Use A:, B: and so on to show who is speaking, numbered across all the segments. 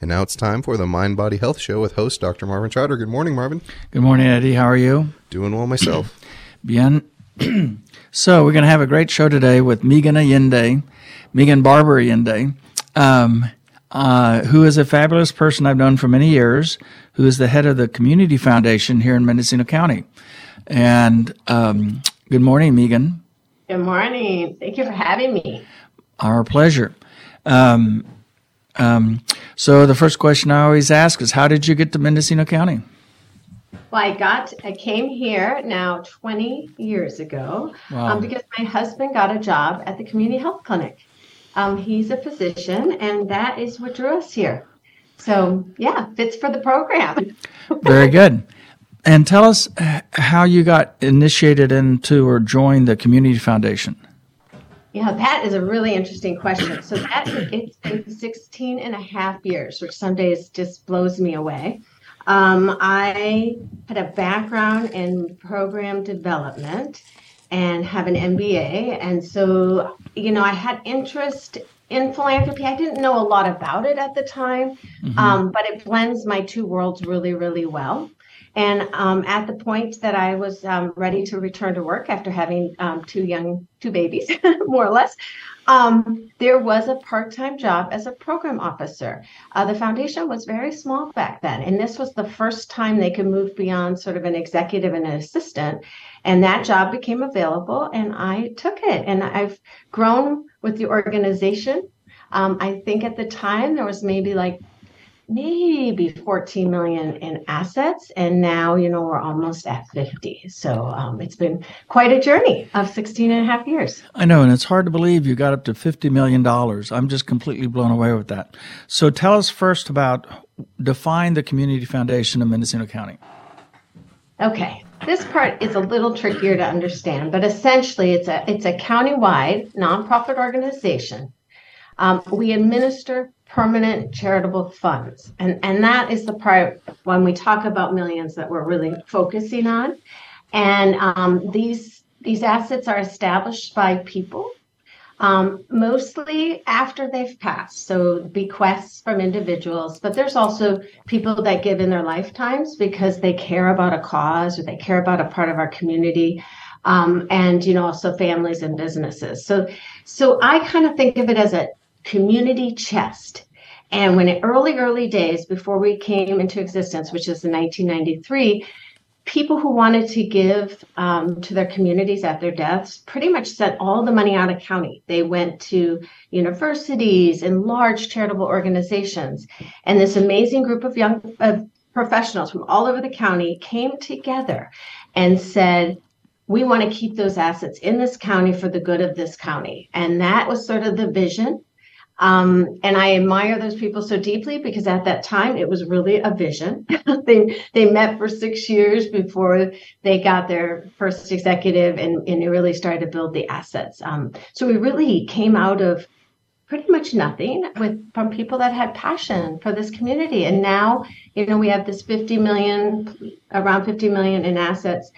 A: And now it's time for the Mind Body Health Show with host Dr. Marvin Trotter. Good morning, Marvin.
B: Good morning, Eddie. How are you?
A: Doing well myself.
B: Bien. so, we're going to have a great show today with Megan Allende, Megan Barber Allende, um, uh, who is a fabulous person I've known for many years, who is the head of the Community Foundation here in Mendocino County. And um, good morning, Megan.
C: Good morning. Thank you for having me.
B: Our pleasure. Um, um, so the first question I always ask is, how did you get to Mendocino County?
C: Well, I got, I came here now 20 years ago
B: Wow.
C: um, because my husband got a job at the community health clinic. Um, he's a physician, and that is what drew us here. So, yeah, fits for the program.
B: Very good. And tell us uh, how you got initiated into or joined the Community Foundation.
C: Yeah, that is a really interesting question. So that it's been 16 and a half years, which some days just blows me away. Um, I had a background in program development and have an MBA. And so, you know, I had interest in philanthropy. I didn't know a lot about it at the time, um, but it blends my two worlds really, really well. And um, at the point that I was um, ready to return to work after having um, two young, two babies, more or less, um, there was a part-time job as a program officer. Uh, the foundation was very small back then, and this was the first time they could move beyond sort of an executive and an assistant. And that job became available, and I took it. And I've grown with the organization. Um, I think at the time there was maybe like maybe 14 million in assets and now you know we're almost at 50 so um, it's been quite a journey of 16 and a half years
B: I know, and it's hard to believe you got up to $50 million. I'm just completely blown away with that. So tell us first about define the Community Foundation of Mendocino County.
C: okay this part is a little trickier to understand but essentially it's a it's a countywide nonprofit organization um, we administer permanent charitable funds. And and that is the part when we talk about millions that we're really focusing on. And um, these these assets are established by people um, mostly after they've passed. So bequests from individuals but there's also people that give in their lifetimes because they care about a cause or they care about a part of our community um, and you know also families and businesses. So so i kind of think of it as a community chest and when in early, early days, before we came into existence, which is in 1993, people who wanted to give um, to their communities at their deaths pretty much sent all the money out of county. They went to universities and large charitable organizations. And this amazing group of young of professionals from all over the county came together and said, we want to keep those assets in this county for the good of this county. And that was sort of the vision. Um, and I admire those people so deeply because at that time it was really a vision. they they met for six years before they got their first executive and, and really started to build the assets. Um, so we really came out of pretty much nothing with from people that had passion for this community. And now, you know, we have this 50 million, around 50 million in assets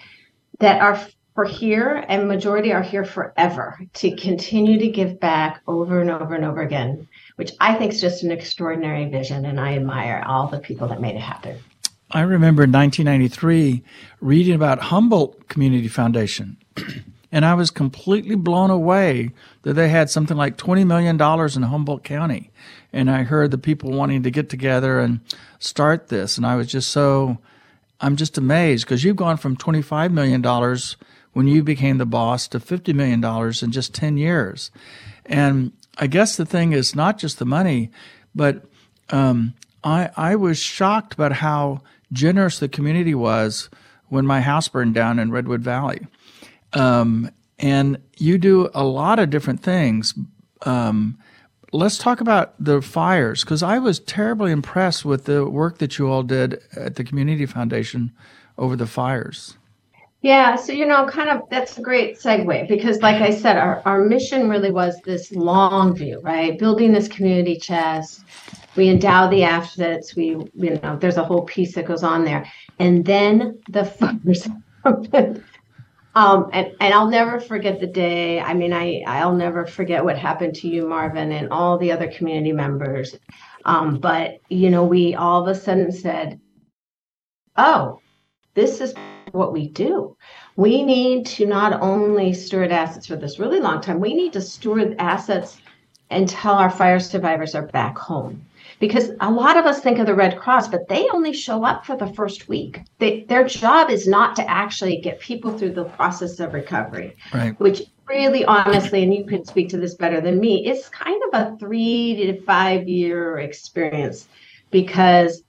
C: that are for here and majority are here forever to continue to give back over and over and over again which i think is just an extraordinary vision and i admire all the people that made it happen
B: I remember in 1993 reading about Humboldt Community Foundation, and I was completely blown away that they had something like $20 million in Humboldt County. And I heard the people wanting to get together and start this, and I was just so, I'm just amazed because you've gone from $25 million when you became the boss to $50 million in just 10 years. And I guess the thing is not just the money, but um, I, I was shocked about how generous the community was when my house burned down in Redwood Valley. Um, and you do a lot of different things. Um, let's talk about the fires because I was terribly impressed with the work that you all did at the Community Foundation over the fires.
C: Yeah, so you know, kind of that's a great segue because, like I said, our, our mission really was this long view, right? Building this community chest. We endow the assets. We, you know, there's a whole piece that goes on there, and then the happened. Um, and, and I'll never forget the day. I mean, I, I'll never forget what happened to you, Marvin, and all the other community members. Um, but, you know, we all of a sudden said, oh, this is what we do. We need to not only steward assets for this really long time, we need to steward assets until our fire survivors are back home because a lot of us think of the Red Cross, but they only show up for the first week. They, their job is not to actually get people through the process of recovery,
B: right.
C: which really honestly, and you can speak to this better than me, it's kind of a three to five year experience because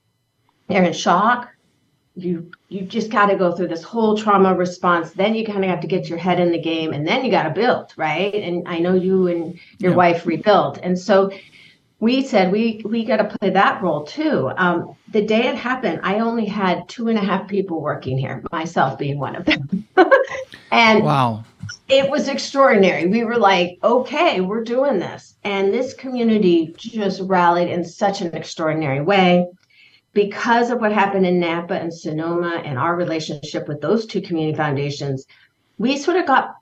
C: they're in shock. You you just got to go through this whole trauma response. Then you kind of have to get your head in the game, and then you got to build, right? And I know you and your yeah. wife rebuilt, and so we said we we got to play that role too. Um, the day it happened, I only had two and a half people working here, myself being one of them. and
B: wow,
C: it was extraordinary. We were like, okay, we're doing this, and this community just rallied in such an extraordinary way because of what happened in Napa and Sonoma and our relationship with those two community foundations. We sort of got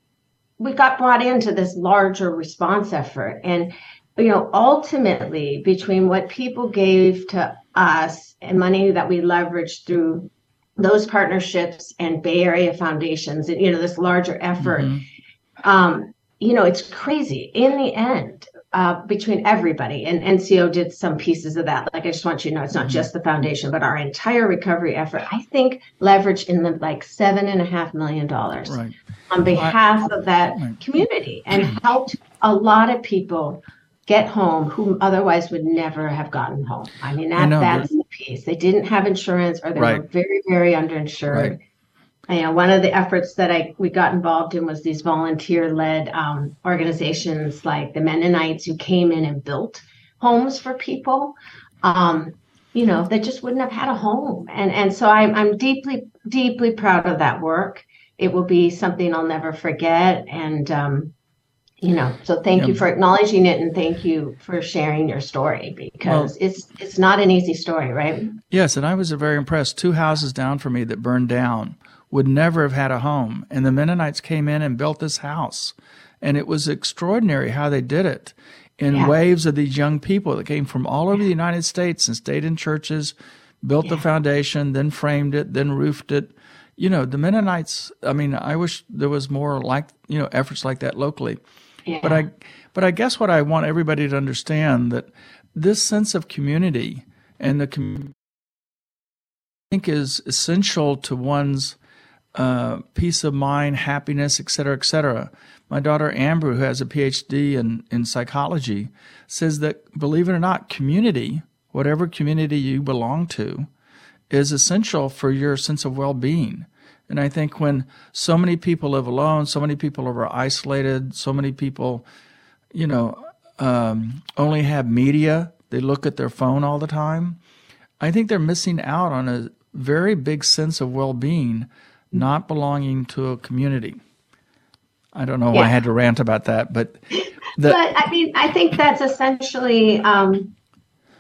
C: we got brought into this larger response effort and you know, ultimately between what people gave to us and money that we leveraged through those partnerships and Bay Area foundations, and you know, this larger effort, mm-hmm. um, you know, it's crazy. In the end, uh, between everybody, and NCO did some pieces of that. Like, I just want you to know, it's not mm-hmm. just the foundation, but our entire recovery effort. I think leveraged in the like seven and a half million dollars right. on behalf of that right. community, and helped a lot of people get home who otherwise would never have gotten home. I mean, that, I that's the piece. They didn't have insurance or they right. were very, very underinsured. Right. And, you know, one of the efforts that I we got involved in was these volunteer-led um, organizations like the Mennonites who came in and built homes for people. Um, you know, that just wouldn't have had a home. And and so I'm I'm deeply, deeply proud of that work. It will be something I'll never forget. And um, you know so thank yeah. you for acknowledging it and thank you for sharing your story because well, it's it's not an easy story right
B: yes and i was very impressed two houses down from me that burned down would never have had a home. And the mennonites came in and built this house. And it was extraordinary how they did it in yeah. waves of these young people that came from all over the united states and stayed in churches built yeah. the foundation then framed it then roofed it. You know the mennonites i mean i wish there was more like you know efforts like that locally. But I but I guess what I want everybody to understand that this sense of community and the I think is essential to one's uh, peace of mind, happiness, et cetera, et cetera. My daughter Amber, who has a PhD in, in psychology, says that believe it or not, community, whatever community you belong to, is essential for your sense of well being. And I think when so many people live alone, so many people are isolated, so many people, you know, um, only have media, they look at their phone all the time. I think they're missing out on a very big sense of well being, not belonging to a community. I don't know yeah. why I had to rant about that, but
C: the, but I mean, I think that's essentially um,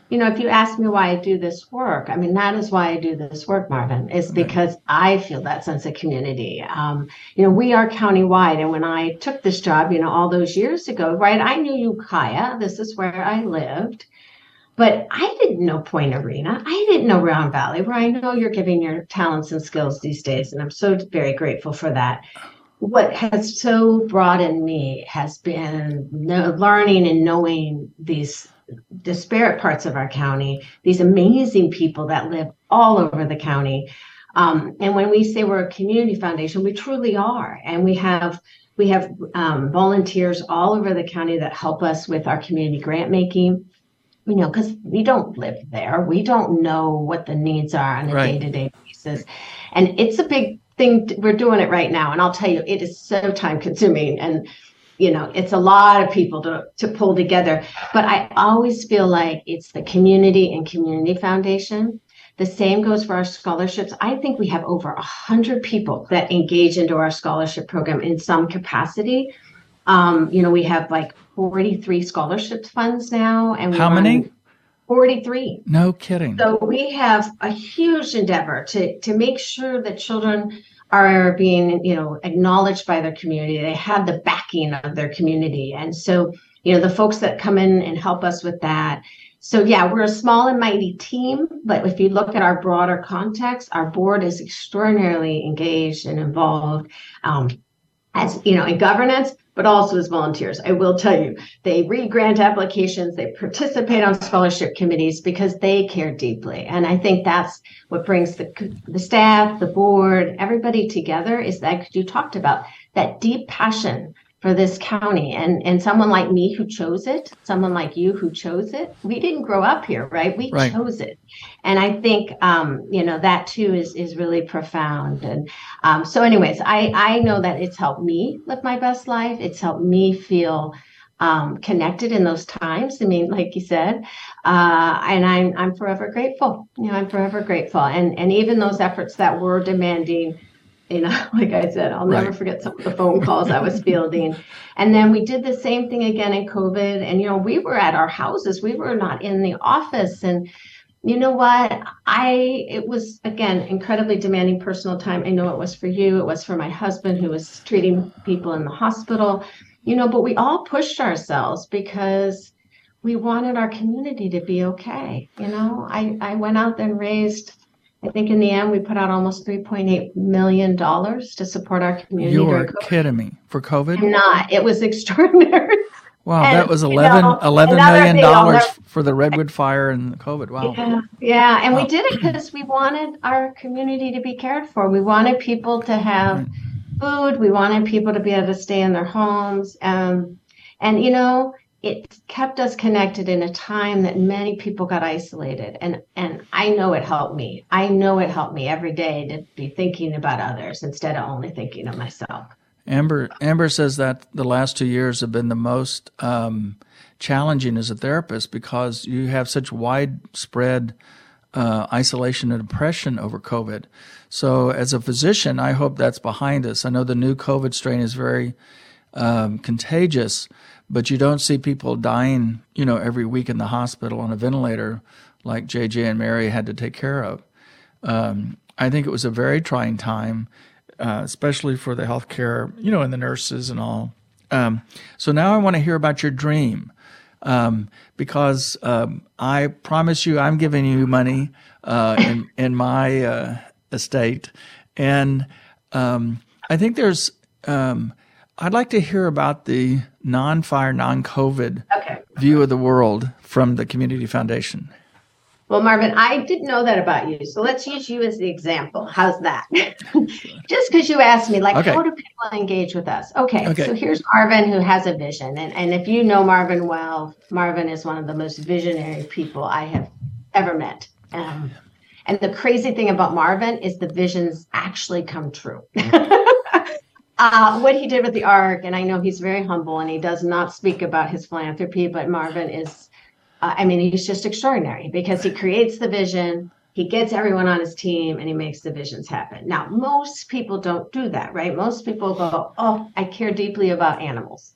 C: you know, if you ask me why I do this work, I mean, that is why I do this work, Marvin, is because I feel that sense of community. Um, you know, we are countywide. And when I took this job, you know, all those years ago, right, I knew Ukiah. This is where I lived. But I didn't know Point Arena. I didn't know Round Valley, where I know you're giving your talents and skills these days. And I'm so very grateful for that what has so broadened me has been learning and knowing these disparate parts of our county, these amazing people that live all over the county. Um, and when we say we're a community foundation, we truly are. And we have we have um, volunteers all over the county that help us with our community grant making. You know, because we don't live there, we don't know what the needs are on a day to day basis, and it's a big thing. We're doing it right now, and I'll tell you, it is so time consuming and you know it's a lot of people to, to pull together. But i always feel like it's the community and community foundation. The same goes for our scholarships. I think we have over 100 people that engage into our scholarship program in some capacity. Um, you know we have like 43 scholarship funds now and
B: how many
C: 43
B: no kidding
C: so we have a huge endeavor to to make sure that children are being, you know, acknowledged by their community. They have the backing of their community. And so, you know, the folks that come in and help us with that. So yeah, we're a small and mighty team, but if you look at our broader context, our board is extraordinarily engaged and involved. Um, as you know, in governance, but also as volunteers. I will tell you, they read grant applications, they participate on scholarship committees because they care deeply. And I think that's what brings the, the staff, the board, everybody together is that you talked about that deep passion for this county and and someone like me who chose it someone like you who chose it we didn't grow up here right we right. chose it and i think um, you know that too is is really profound and um, so anyways i i know that it's helped me live my best life it's helped me feel um, connected in those times. I mean, like you said, uh, and I'm I'm forever grateful. You know, I'm forever grateful. And and even those efforts that were demanding you know, like I said, I'll never right. forget some of the phone calls I was fielding. And then we did the same thing again in COVID. And, you know, we were at our houses, we were not in the office. And, you know what? I, it was, again, incredibly demanding personal time. I know it was for you, it was for my husband who was treating people in the hospital, you know, but we all pushed ourselves because we wanted our community to be okay. You know, I, I went out and raised I think in the end, we put out almost $3.8 million to support our community.
B: You're kidding me. For COVID?
C: I'm not. It was extraordinary.
B: Wow, and, that was 11, you know, $11 million for the Redwood fire and COVID. Wow.
C: Yeah, yeah. and wow. we did it because we wanted our community to be cared for. We wanted people to have food. We wanted people to be able to stay in their homes. Um, and, you know, it kept us connected in a time that many people got isolated and and I know it helped me. I know it helped me every day to be thinking about others instead of only thinking of myself.
B: Amber Amber says that the last two years have been the most um, challenging as a therapist because you have such widespread uh, isolation and depression over COVID. So, as a physician, I hope that's behind us. I know the new COVID strain is very um, contagious, but you don't see people dying, you know, every week in the hospital on a ventilator like JJ and Mary had to take care of. Um, I think it was a very trying time, uh, especially for the healthcare, you know, and the nurses and all. Um, so now I want to hear about your dream. Um, because um, I promise you, I'm giving you money uh, in in my uh, estate, and um, I think there's um, I'd like to hear about the non fire, non COVID okay. view of the world from the Community Foundation.
C: Well, Marvin, I didn't know that about you. So let's use you as the example. How's that? Just because you asked me, like, okay. how do people engage with us? Okay, okay, so here's Marvin who has a vision. And, and if you know Marvin well, Marvin is one of the most visionary people I have ever met. Um, and the crazy thing about Marvin is the visions actually come true. uh, what he did with the ark, and I know he's very humble and he does not speak about his philanthropy, but Marvin is, uh, I mean, he's just extraordinary because he creates the vision, he gets everyone on his team, and he makes the visions happen. Now, most people don't do that, right? Most people go, Oh, I care deeply about animals.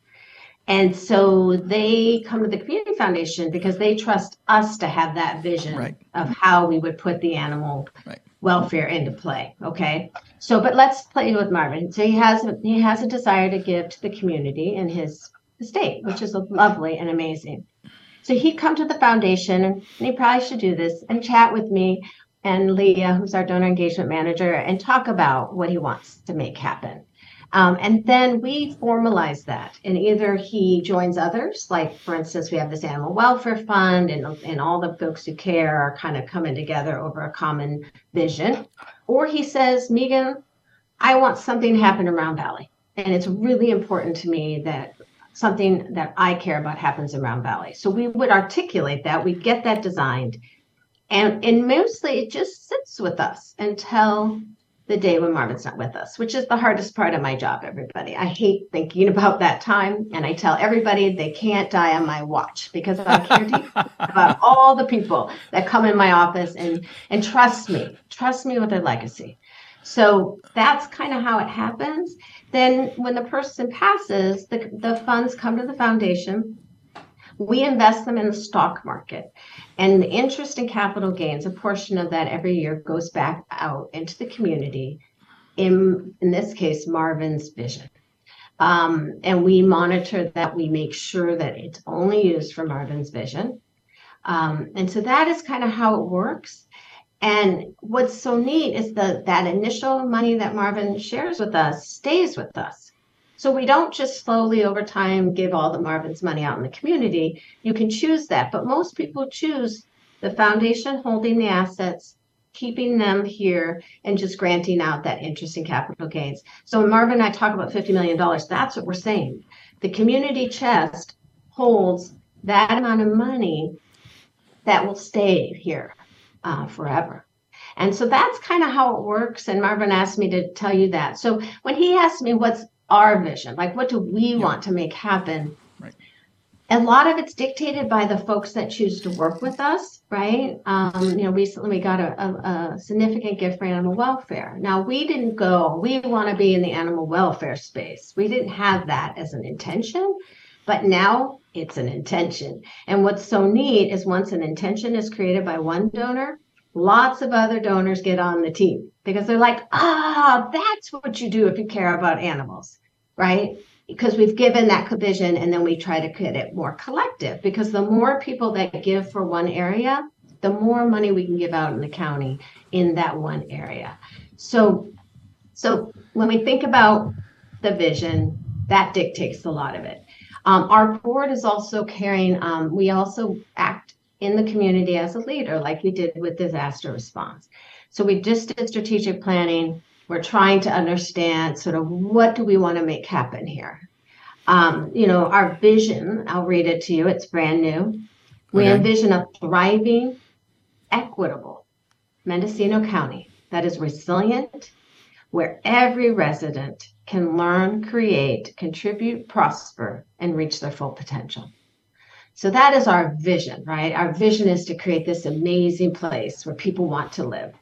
C: And so they come to the Community Foundation because they trust us to have that vision right. of how we would put the animal right. Welfare into play. Okay. So, but let's play with Marvin. So he has he has a desire to give to the community in his estate, which is lovely and amazing. So he'd come to the foundation, and, and he probably should do this and chat with me and Leah, who's our donor engagement manager, and talk about what he wants to make happen. Um, and then we formalize that, and either he joins others, like for instance, we have this animal welfare fund, and, and all the folks who care are kind of coming together over a common vision, or he says, Megan, I want something to happen in Round Valley. And it's really important to me that something that I care about happens in Round Valley. So we would articulate that, we get that designed, and, and mostly it just sits with us until the day when Marvin's not with us, which is the hardest part of my job, everybody. I hate thinking about that time. And I tell everybody they can't die on my watch because I care about all the people that come in my office and, and trust me, trust me with their legacy. So that's kind of how it happens. Then when the person passes, the, the funds come to the foundation we invest them in the stock market. And the interest and capital gains, a portion of that every year goes back out into the community in in this case Marvin's vision. Um, and we monitor that. We make sure that it's only used for Marvin's vision. Um, and so that is kind of how it works. And what's so neat is that that initial money that Marvin shares with us stays with us. So we don't just slowly over time give all the Marvin's money out in the community. You can choose that, but most people choose the foundation holding the assets, keeping them here, and just granting out that interest in capital gains. So when Marvin and I talk about $50 million, that's what we're saying. The community chest holds that amount of money that will stay here uh, forever. And so that's kind of how it works. And Marvin asked me to tell you that. So when he asked me what's our vision, like what do we yeah. want to make happen? Right. A lot of it's dictated by the folks that choose to work with us, right? Um, you know, recently we got a, a, a significant gift for animal welfare. Now we didn't go, we want to be in the animal welfare space. We didn't have that as an intention, but now it's an intention. And what's so neat is once an intention is created by one donor, lots of other donors get on the team because they're like, ah, that's what you do if you care about animals, right? Because we've given that vision and then we try to get it more collective because the more people that give for one area, the more money we can give out in the county in that one area. So, so when we think about the vision, that dictates a lot of it. Um, our board is also carrying, um, we also act in the community as a leader, like we did with disaster response. So we just did strategic planning. We're trying to understand sort of what do we want to make happen here. Um, you know, our vision, I'll read it to you, it's brand new. We okay. envision a thriving, equitable Mendocino County that is resilient, where every resident can learn, create, contribute, prosper, and reach their full potential. So that is our vision, right? Our vision is to create this amazing place where people want to live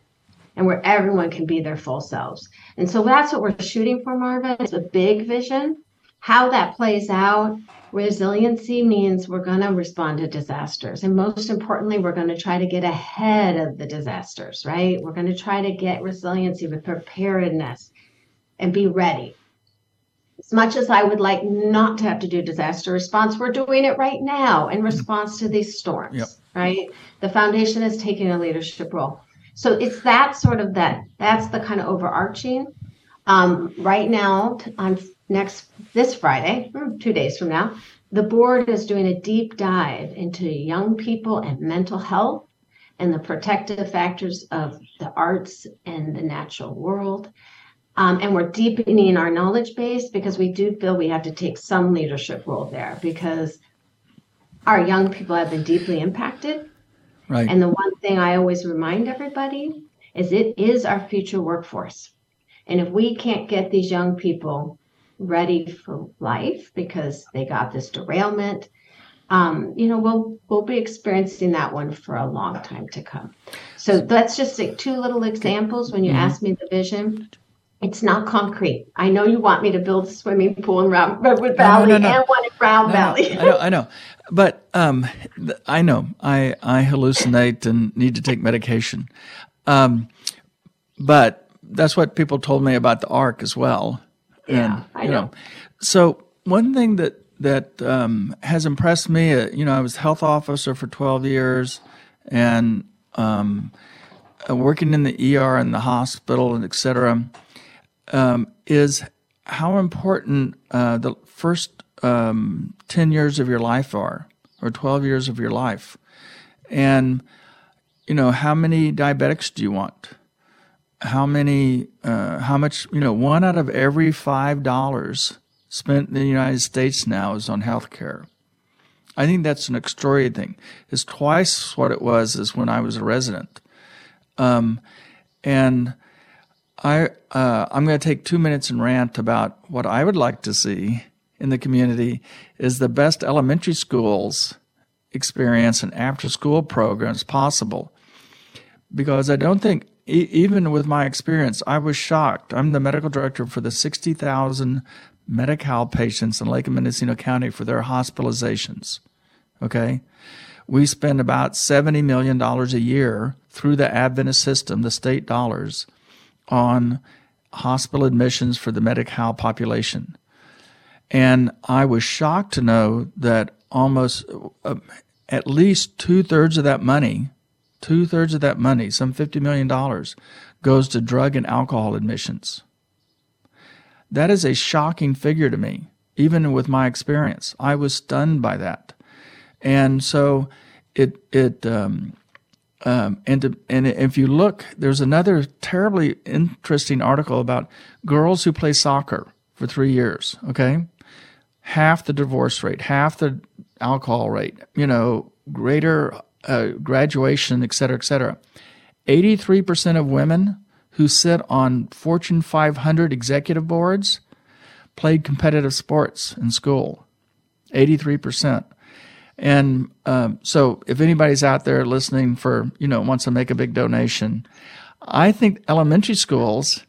C: and where everyone can be their full selves. And so that's what we're shooting for, Marvin. It's a big vision. How that plays out, resiliency means we're going to respond to disasters. And most importantly, we're going to try to get ahead of the disasters, right? We're going to try to get resiliency with preparedness and be ready. As much as I would like not to have to do disaster response, we're doing it right now in response to these storms, yep. right? The foundation is taking a leadership role. So it's that sort of that, that's the kind of overarching. Um, right now, on next, this Friday, hmm, two days from now, the board is doing a deep dive into young people and mental health and the protective factors of the arts and the natural world um, and we're deepening our knowledge base because we do feel we have to take some leadership role there because our young people have been deeply impacted. Right. And the one thing I always remind everybody is it is our future workforce. And if we can't get these young people ready for life because they got this derailment, um, you know, we'll we'll be experiencing that one for a long time to come. So that's just like two little examples when you mm-hmm. ask me the vision. It's not concrete. I know you want me to build a swimming pool in Redwood Valley no, no, no, and one in Round Valley.
B: I know, I know, but um, I know I I hallucinate and need to take medication. Um, but that's what people told me about the ark as well.
C: Yeah, and, I know. know.
B: So one thing that that um, has impressed me, uh, you know, I was health officer for twelve years, and um, uh, working in the ER and the hospital and et cetera um, is how important uh, the first um, 10 years of your life are, or 12 years of your life. And, you know, how many diabetics do you want? How many, uh, how much, you know, one out of every $5 spent in the United States now is on health care. I think that's an extraordinary thing. It's twice what it was as when I was a resident. Um, and I uh, I'm going to take two minutes and rant about what I would like to see in the community is the best elementary schools experience and after school programs possible. Because I don't think, e- even with my experience, I was shocked. I'm the medical director for the 60,000 Medi-Cal patients in Lake and Mendocino County for their hospitalizations. Okay. We spend about $70 million a year through the Adventist system, the state dollars, on hospital admissions for the Medi-Cal population. And I was shocked to know that almost uh, at least two thirds of that money, two thirds of that money, some $50 million, goes to drug and alcohol admissions. That is a shocking figure to me, even with my experience. I was stunned by that. And so it, it, um, um, and to, and if you look, there's another terribly interesting article about girls who play soccer for three years. Okay, half the divorce rate, half the alcohol rate, you know, greater uh, graduation, et cetera, et cetera. 83% of women who sit on Fortune 500 executive boards played competitive sports in school. 83%. And um, so, if anybody's out there listening for, you know, wants to make a big donation, I think elementary schools,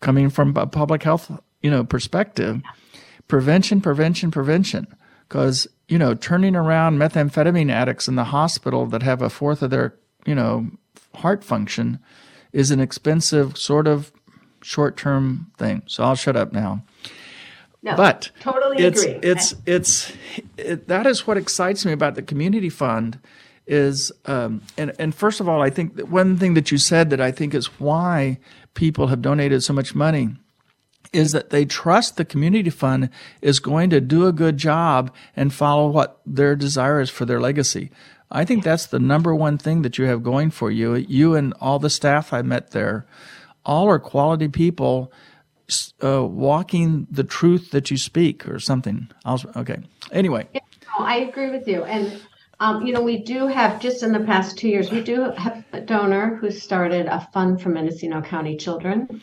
B: coming from a public health, you know, perspective, prevention, prevention, prevention. Because, you know, turning around methamphetamine addicts in the hospital that have a fourth of their, you know, heart function is an expensive sort of short term thing. So I'll shut up now.
C: No,
B: but
C: totally
B: it's,
C: agree.
B: It's it's it, that is what excites me about the community fund is um, and and first of all, I think that one thing that you said that I think is why people have donated so much money is that they trust the community fund is going to do a good job and follow what their desire is for their legacy. I think that's the number one thing that you have going for you. You and all the staff I met there, all are quality people uh, walking the truth that you speak or something. I'll, okay. Anyway.
C: Yeah, no, I agree with you. And, um, you know, we do have, just in the past two years, we do have a donor who started a fund for Mendocino County children.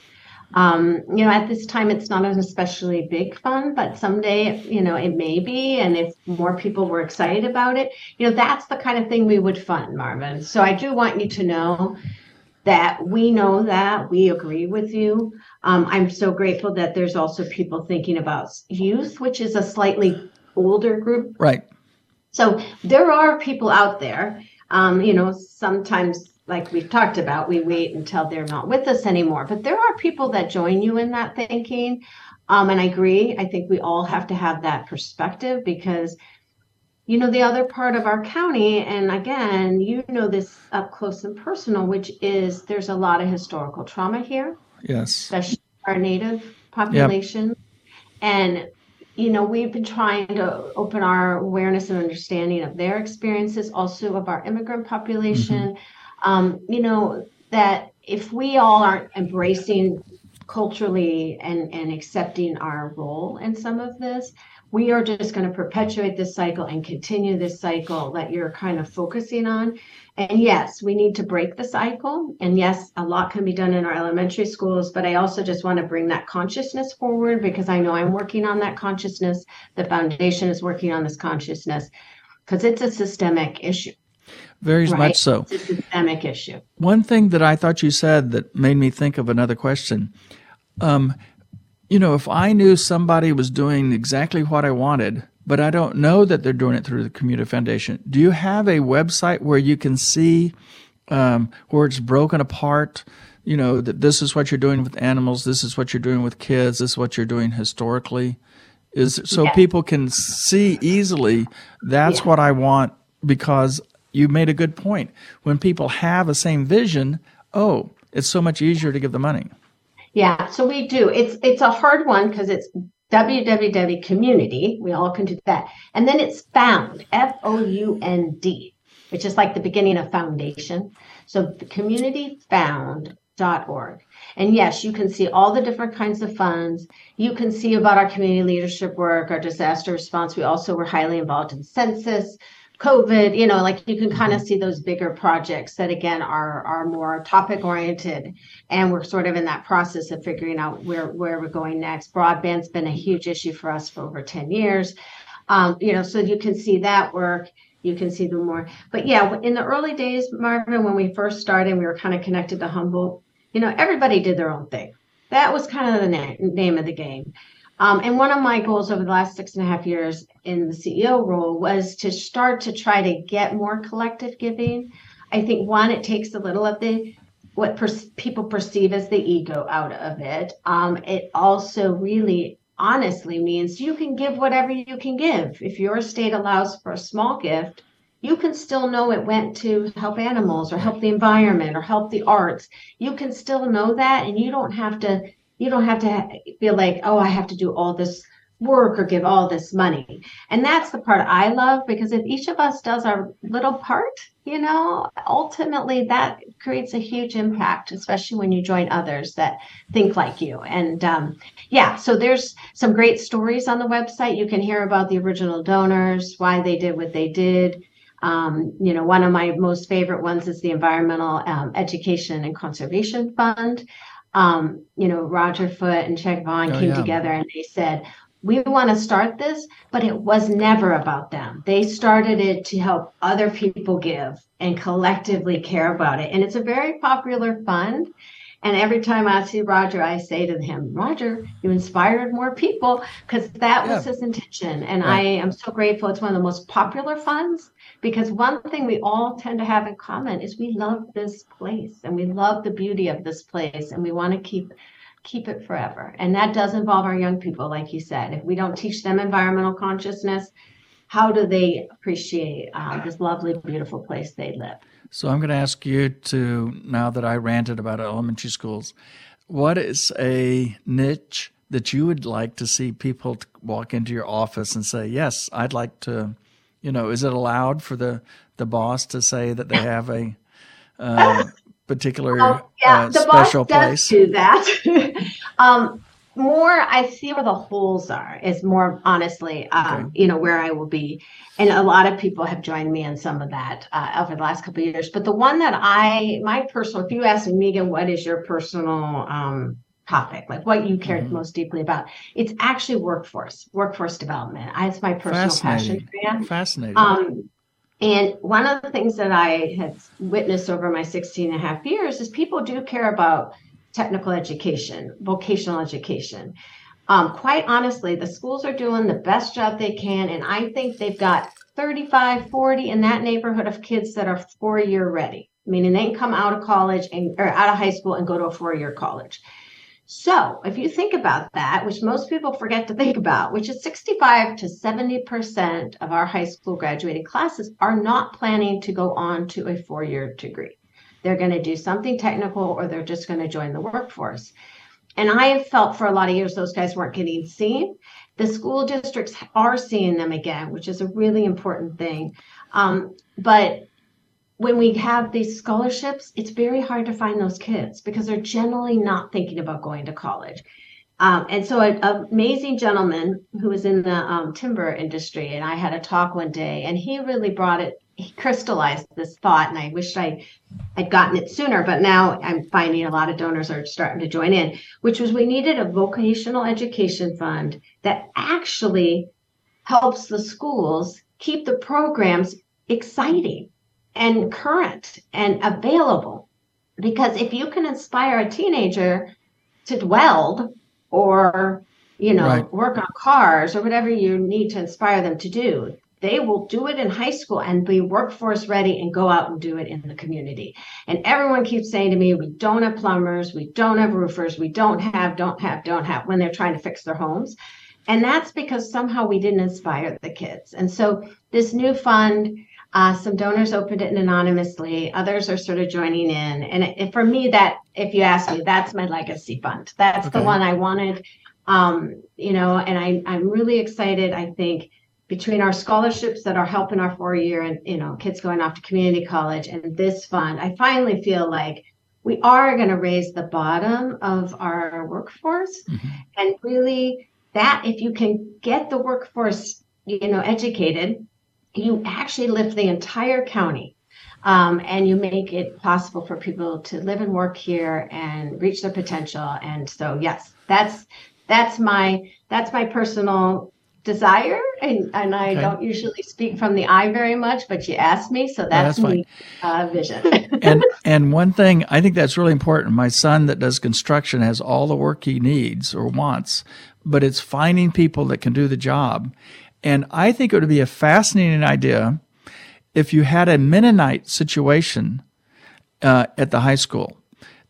C: Um, you know, at this time, it's not an especially big fund, but someday, you know, it may be. And if more people were excited about it, you know, that's the kind of thing we would fund, Marvin. So I do want you to know that we know that we agree with you. Um, I'm so grateful that there's also people thinking about youth, which is a slightly older group.
B: Right.
C: So there are people out there. Um, you know, sometimes, like we've talked about, we wait until they're not with us anymore. But there are people that join you in that thinking. Um, and I agree. I think we all have to have that perspective because you know the other part of our county and again you know this up close and personal which is there's a lot of historical trauma here
B: yes
C: especially our native population yep. and you know we've been trying to open our awareness and understanding of their experiences also of our immigrant population mm-hmm. Um, you know that if we all aren't embracing culturally and and accepting our role in some of this we are just going to perpetuate this cycle and continue this cycle that you're kind of focusing on. And yes, we need to break the cycle. And yes, a lot can be done in our elementary schools, but I also just want to bring that consciousness forward because I know I'm working on that consciousness. The foundation is working on this consciousness because it's a systemic issue.
B: Very right? much so.
C: It's a systemic issue.
B: One thing that I thought you said that made me think of another question. Um, you know, if I knew somebody was doing exactly what I wanted, but I don't know that they're doing it through the Community Foundation, do you have a website where you can see um, where it's broken apart? You know, that this is what you're doing with animals, this is what you're doing with kids, this is what you're doing historically. Is so yeah. people can see easily that's yeah. what I want because you made a good point. When people have the same vision, oh, it's so much easier to give the money.
C: Yeah, so we do. It's it's a hard one because it's www community. We all can do that. And then it's found, F O U N D, which is like the beginning of foundation. So communityfound.org. And yes, you can see all the different kinds of funds. You can see about our community leadership work, our disaster response. We also were highly involved in census. COVID, you know, like you can kind of see those bigger projects that again are are more topic oriented, and we're sort of in that process of figuring out where where we're going next. Broadband's been a huge issue for us for over ten years, um, you know, so you can see that work. You can see the more, but yeah, in the early days, Marvin, when we first started, we were kind of connected to Humboldt. You know, everybody did their own thing. That was kind of the na- name of the game. Um, and one of my goals over the last six and a half years in the CEO role was to start to try to get more collective giving. I think one, it takes a little of the what per- people perceive as the ego out of it. Um, it also really honestly means you can give whatever you can give. If your state allows for a small gift, you can still know it went to help animals or help the environment or help the arts. You can still know that and you don't have to you don't have to feel like, oh, I have to do all this work or give all this money. And that's the part I love because if each of us does our little part, you know, ultimately that creates a huge impact, especially when you join others that think like you. And um, yeah, so there's some great stories on the website. You can hear about the original donors, why they did what they did. Um, you know, one of my most favorite ones is the Environmental um, Education and Conservation Fund. Um, you know, Roger Foote and Chuck Vaughn oh, came yeah. together and they said, we want to start this, but it was never about them. They started it to help other people give and collectively care about it. And it's a very popular fund. And every time I see Roger, I say to him, Roger, you inspired more people because that yeah. was his intention. And I am so grateful. It's one of the most popular funds because one thing we all tend to have in common is we love this place and we love the beauty of this place and we want to keep keep it forever. And that does involve our young people, like you said. If we don't teach them environmental consciousness, how do they appreciate uh, this lovely, beautiful place they live?
B: So I'm going to ask you to, now that I ranted about elementary schools, what is a niche that you would like to see people walk into your office and say, yes, I'd like to, you know, is it allowed for the, the boss to say that they have a, uh, particular um, yeah, uh, the special boss place?
C: Does do that. um, more, I see where the holes are. Is more honestly, um, okay. you know, where I will be, and a lot of people have joined me in some of that uh, over the last couple of years. But the one that I, my personal, if you ask me, Megan, what is your personal um, topic, like what you cared mm-hmm. most deeply about. It's actually workforce, workforce development. It's my personal passion.
B: Fascinating. Um,
C: and one of the things that I have witnessed over my 16 and a half years is people do care about technical education, vocational education. Um, quite honestly, the schools are doing the best job they can. And I think they've got 35, 40 in that neighborhood of kids that are four year ready, meaning they can come out of college and, or out of high school and go to a four year college. So, if you think about that, which most people forget to think about, which is 65 to 70% of our high school graduating classes are not planning to go on to a four year degree. They're going to do something technical or they're just going to join the workforce. And I have felt for a lot of years those guys weren't getting seen. The school districts are seeing them again, which is a really important thing. Um, but when we have these scholarships, it's very hard to find those kids because they're generally not thinking about going to college. Um, and so, an amazing gentleman who was in the um, timber industry, and I had a talk one day, and he really brought it, he crystallized this thought, and I wish I had gotten it sooner, but now I'm finding a lot of donors are starting to join in, which was we needed a vocational education fund that actually helps the schools keep the programs exciting and current and available. Because if you can inspire a teenager to weld or, you know, right. work on cars or whatever you need to inspire them to do, they will do it in high school and be workforce ready and go out and do it in the community. And everyone keeps saying to me, we don't have plumbers, we don't have roofers, we don't have, don't have, don't have when they're trying to fix their homes. And that's because somehow we didn't inspire the kids. And so this new fund uh, some donors opened it anonymously. Others are sort of joining in. And it, for me, that if you ask me, that's my legacy fund. That's okay. the one I wanted. Um, you know, and I, I'm really excited. I think between our scholarships that are helping our four year and you know kids going off to community college and this fund, I finally feel like we are going to raise the bottom of our workforce mm-hmm. and really that if you can get the workforce you know educated you actually lift the entire county um, and you make it possible for people to live and work here and reach their potential. And so yes that's that's my that's my personal desire. And, and i okay. don't usually speak from the I very much but you asked me so that's, yeah, that's me uh, vision.
B: And and one thing i think that's really important. My son that does construction has all the work he needs or wants but it's finding people that can do the job and I think it would be a fascinating idea if you had a Mennonite situation uh, at the high school.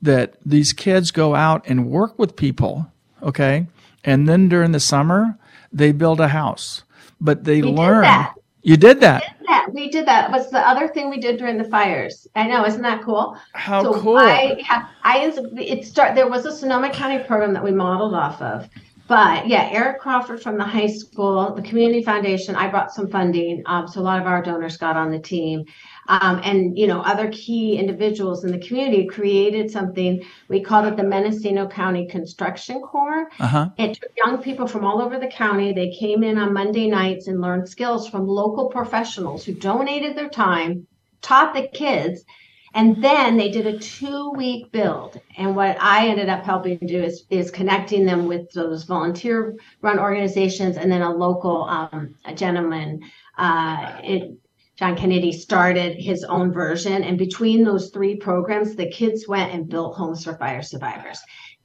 B: that these kids go out and work with people, okay? And then during the summer, they build a house. But they
C: We did
B: learn.
C: that.
B: You did that.
C: Yeah, we did that. Was the other thing we did during the fires? I know, isn't that cool?
B: How
C: so
B: cool.
C: I, I it start. There was a Sonoma County program that we modeled off of, but yeah, Eric Crawford from the high school, the community foundation. I brought some funding, um, so a lot of our donors got on the team, um, and you know other key individuals in the community created something. We called it the Mendocino County Construction Corps.
B: Uh-huh.
C: It took young people from all over the county. They came in on Monday nights and learned skills from local professionals who donated their time, taught the kids, and then they did a two week build. And what I ended up helping do is, is connecting them with those volunteer run organizations and then a local um, a gentleman. Uh, it, John Kennedy started his own version. And between those three programs, the kids went and built homes for fire survivors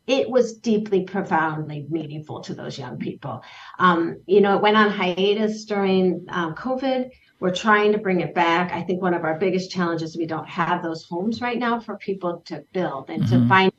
C: it was deeply, profoundly meaningful to those young people. Um, you know, it went on hiatus during um, COVID. We're trying to bring it back. I think one of our biggest challenges we don't have those homes right now for people to build and to
B: Mhm.
C: find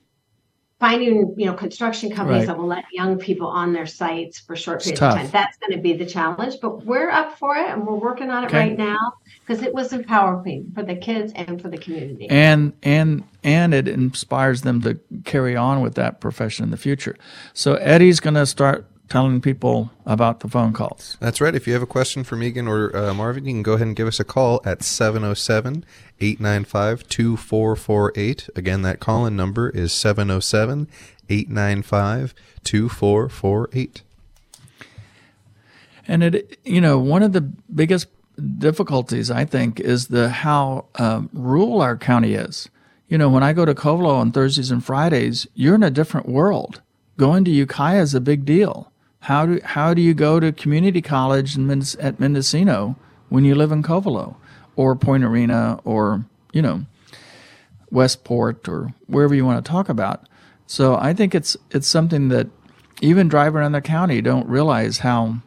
C: finding you know construction companies
B: Right.
C: that will let young people on their sites for short periods of time. That's going to be the challenge, but we're up for it and we're working on it
B: Okay.
C: right now because it was empowering for the kids and for the community.
B: and and and it inspires them to carry on with that profession in the future. So Eddie's going to start telling people about the phone calls.
A: That's right. If you have a question for Megan or uh, Marvin, you can go ahead and give us a call at 707 895 2448. Again, that call in number is 707 895 2448.
B: And it, you know, one of the biggest difficulties I think is the how um, rural our county is. You know, when I go to Covelo on Thursdays and Fridays, you're in a different world. Going to Ukiah is a big deal. How do how do you go to community college in at Mendocino when you live in Covelo or Point Arena or you know Westport or wherever you want to talk about? So I think it's it's something that even driving around the county don't realize how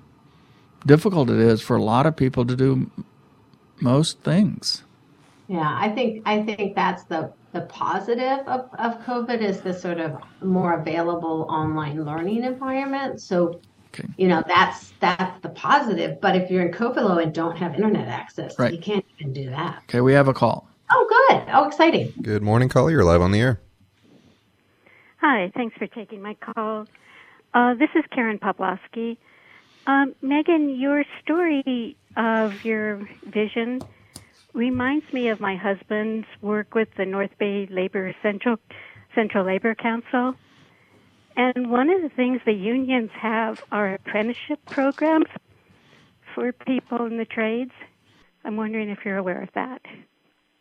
B: difficult it is for a lot of people to do most things.
C: Yeah, I think I think that's the the positive of, of COVID is the sort of more available online learning environment. So,
B: Okay.
C: you know, that's that's the positive. But if you're in Covelo and don't have internet access,
B: Right.
C: you can't even do that.
B: Okay, we have a call.
C: Oh, good. Oh, exciting.
A: Good morning, caller. You're live on the air.
D: Hi, thanks for taking my call. Uh, this is Karen Poplowski. Um, Megan, your story of your vision reminds me of my husband's work with the North Bay Labor Central Central Labor Council. And one of the things the unions have are apprenticeship programs for people in the trades. I'm wondering if you're aware of that.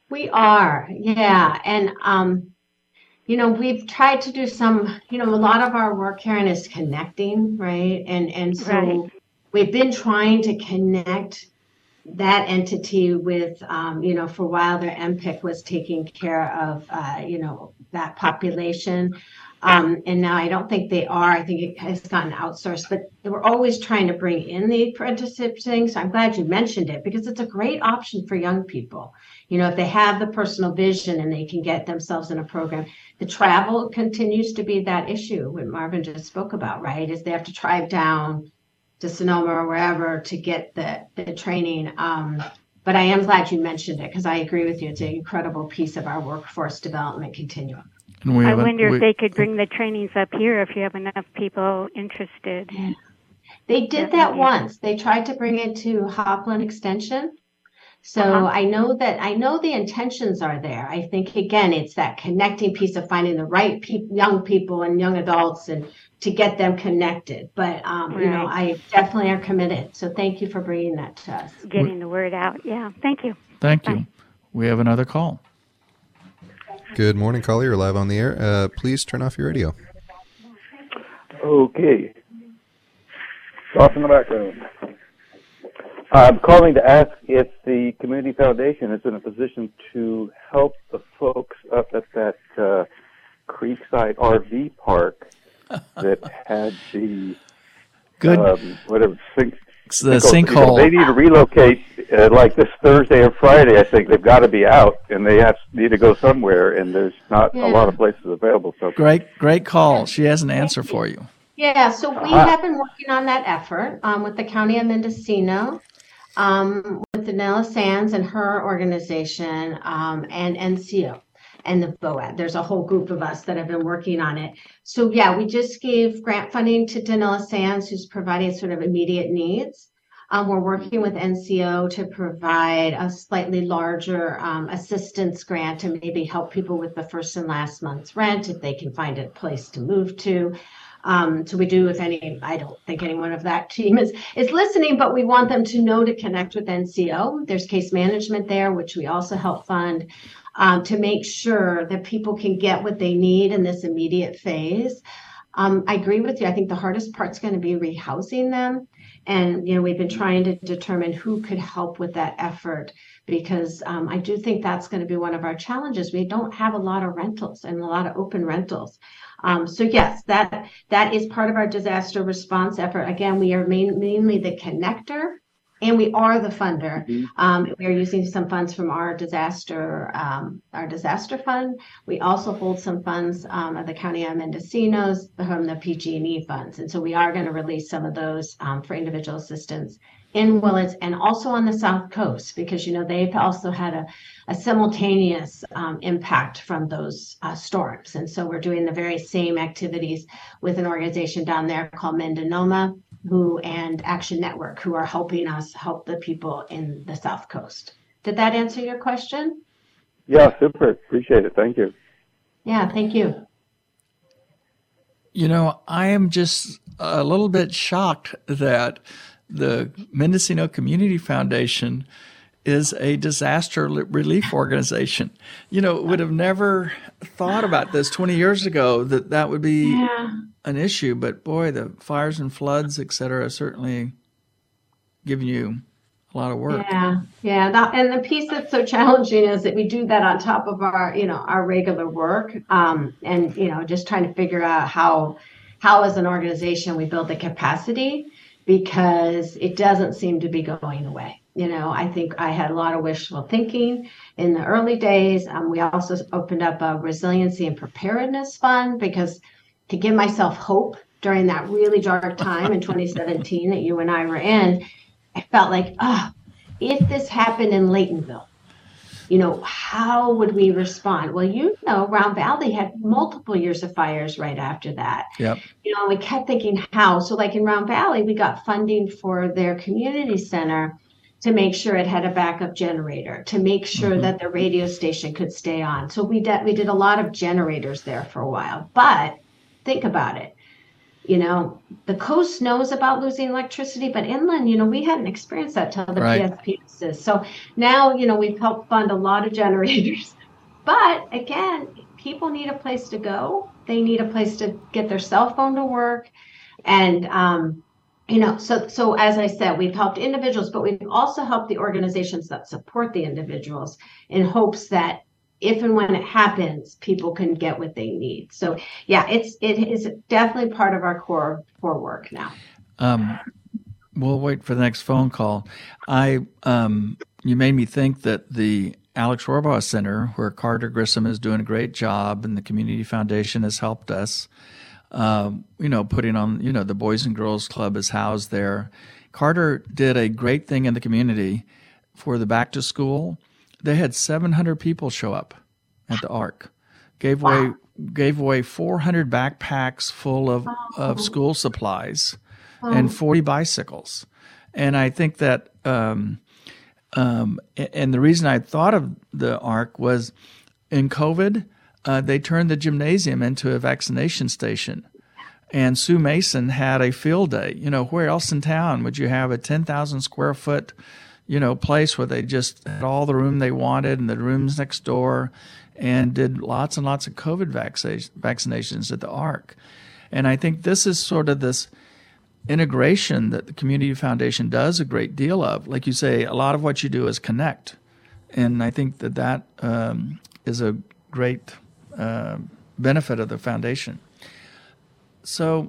C: We are, yeah. And um, you know, we've tried to do some, you know, a lot of our work, Karen, is connecting, right? And and so
D: Right.
C: we've been trying to connect that entity with, um, you know, for a while their MPIC was taking care of, uh, you know, that population. Um, and now I don't think they are. I think it has gotten outsourced, but we're always trying to bring in the apprenticeship thing. So I'm glad you mentioned it because it's a great option for young people. You know, if they have the personal vision and they can get themselves in a program, the travel continues to be that issue what Marvin just spoke about, right? Is they have to drive down to Sonoma or wherever to get the, the training. Um, but I am glad you mentioned it because I agree with you. It's an incredible piece of our workforce development continuum.
B: And we
D: I
B: have a-
D: wonder
B: we-
D: if they could bring the trainings up here if you have enough people interested.
C: They did
D: Yeah,
C: that
D: yeah.
C: once. They tried to bring it to Hopland Extension. So
D: Uh-huh.
C: I know that I know the intentions are there. I think again, it's that connecting piece of finding the right pe- young people and young adults and to get them connected. But um, you know, I definitely are committed. So thank you for bringing that to us.
D: Getting the word out. Yeah, thank you.
B: Thank you. We have another call.
A: Good morning, caller. You're live on the air. Uh, please turn off your radio.
E: Okay. Off in the background. I'm calling to ask if the Community Foundation is in a position to help the folks up at that uh, Creekside RV park that had the
B: Good.
E: um, whatever sink,
B: the sinkhole.
E: They need to relocate uh, like this Thursday or Friday. I think they've got to be out, and they have need to go somewhere, and there's not
C: Yeah.
E: a lot of places available. So
B: Great, great call. She has an answer for you.
C: Yeah, so we
E: Uh,
C: have been working on that effort um, with the County of Mendocino, um, with Danella Sands and her organization, um, and NCO and the VOAD. There's a whole group of us that have been working on it. So yeah, we just gave grant funding to Danella Sands, who's providing sort of immediate needs. Um, we're working with NCO to provide a slightly larger um, assistance grant to maybe help people with the first and last month's rent if they can find a place to move to. Um, so we do, if any, I don't think anyone of that team is is listening, but we want them to know to connect with NCO. There's case management there, which we also help fund um, to make sure that people can get what they need in this immediate phase. Um, I agree with you. I think the hardest part's going to be rehousing them. And, you know, we've been trying to determine who could help with that effort because um, I do think that's going to be one of our challenges. We don't have a lot of rentals and a lot of open rentals. Um, so yes, that that is part of our disaster response effort. Again, we are main, mainly the connector and we are the funder. Um, we are using some funds from our disaster um, our disaster fund. We also hold some funds um, of the County of Mendocino's from the PG&E funds, and so we are going to release some of those um, for individual assistance in Willits and also on the South Coast because you know they've also had a, a simultaneous um, impact from those uh, storms, and so we're doing the very same activities with an organization down there called Mendonoma who and Action Network, who are helping us help the people in the South Coast. Did that answer your question?
E: yeah, super. Appreciate it. Thank you.
C: Yeah, thank you.
B: You know, I am just a little bit shocked that the Mendocino Community Foundation is a disaster relief organization. You know, would have never thought about this 20 years ago that that would be
C: Yeah.
B: an issue, but boy, the fires and floods, et cetera, certainly giving you a lot of work.
C: Yeah, yeah. That, and the piece that's so challenging is that we do that on top of our, you know, our regular work, um, and you know, just trying to figure out how, how as an organization we build the capacity because it doesn't seem to be going away. You know, I think I had a lot of wishful thinking in the early days. Um, we also opened up a resiliency and preparedness fund because to give myself hope during that really dark time in 2017 that you and I were in, I felt like, ah, if this happened in Laytonville, you know, how would we respond? Well, you know, Round Valley had multiple years of fires right after that.
B: Yep.
C: You know, we kept thinking how. So, like in Round Valley, we got funding for their community center to make sure it had a backup generator, to make sure that the radio station could stay on. So we did we did a lot of generators there for a while. But think about it. You know, the coast knows about losing electricity, but inland, you know, we hadn't experienced that till the
B: Right.
C: PSPs. So now, you know, we've helped fund a lot of generators. But again, people need a place to go. They need a place to get their cell phone to work. And um, you know, so so as I said, we've helped individuals, but we've also helped the organizations that support the individuals in hopes that if and when it happens, people can get what they need. So yeah, it's it is definitely part of our core core work now.
B: Um, we'll wait for the next phone call. I um, you made me think that the Alex Rorabaugh Center, where Carter Grissom is doing a great job, and the Community Foundation has helped us. Um, you know, putting on you know the Boys and Girls Club is housed there. Carter did a great thing in the community for the back to school. They had 700 people show up at the ARC. Gave away gave away 400 backpacks full of, of school supplies and 40 bicycles. And I think that, um, um, and the reason I thought of the ARC was in COVID, uh, they turned the gymnasium into a vaccination station. And Sue Mason had a field day. You know, where else in town would you have a 10,000 square foot, you know, place where they just had all the room they wanted and the rooms next door and did lots and lots of COVID vacci- vaccinations at the ARC. And I think this is sort of this integration that the Community Foundation does a great deal of. Like you say, a lot of what you do is connect. And I think that that um, is a great uh, benefit of the foundation. So,